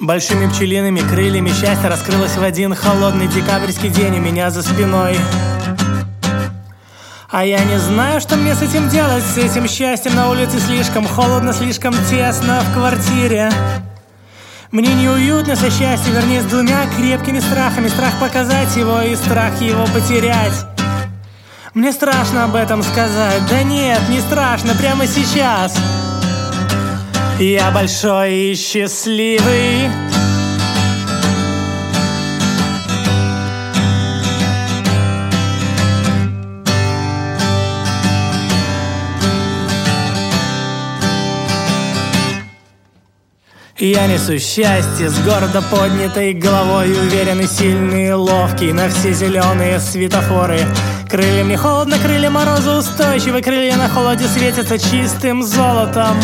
Большими пчелиными крыльями счастье раскрылось в один холодный декабрьский день у меня за спиной. А я не знаю, что мне с этим делать, с этим счастьем на улице слишком холодно, слишком тесно в квартире. Мне неуютно со счастьем, вернее, с двумя крепкими страхами. Страх показать его и страх его потерять. Мне страшно об этом сказать. Да нет, не страшно, прямо сейчас. Я большой и счастливый. Я несу счастье с гордо поднятой головой Уверенный, сильный, ловкий на все зеленые светофоры Крылья мне холодно, крылья мороза устойчивы Крылья на холоде светятся чистым золотом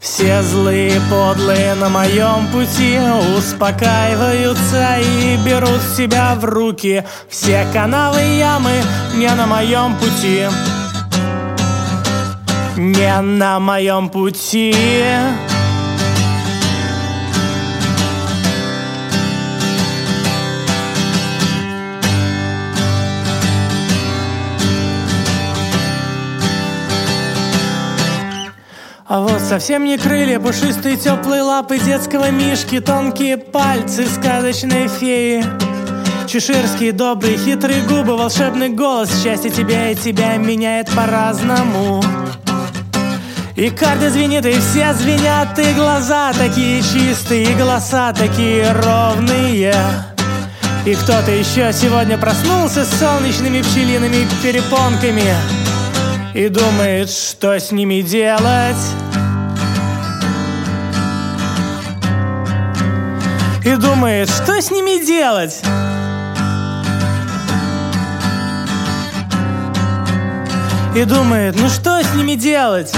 все злые подлые на моем пути Успокаиваются и берут себя в руки. Все канавы ямы не на моем пути. Не на моем пути совсем не крылья, пушистые теплые лапы детского мишки, тонкие пальцы сказочной феи. Чеширские добрые хитрые губы, волшебный голос, счастье тебя и тебя меняет по-разному. И карты звенит, и все звенят, и глаза такие чистые, и голоса такие ровные. И кто-то еще сегодня проснулся с солнечными пчелиными перепонками и думает, что с ними делать. И думает, что с ними делать. И думает, ну что с ними делать?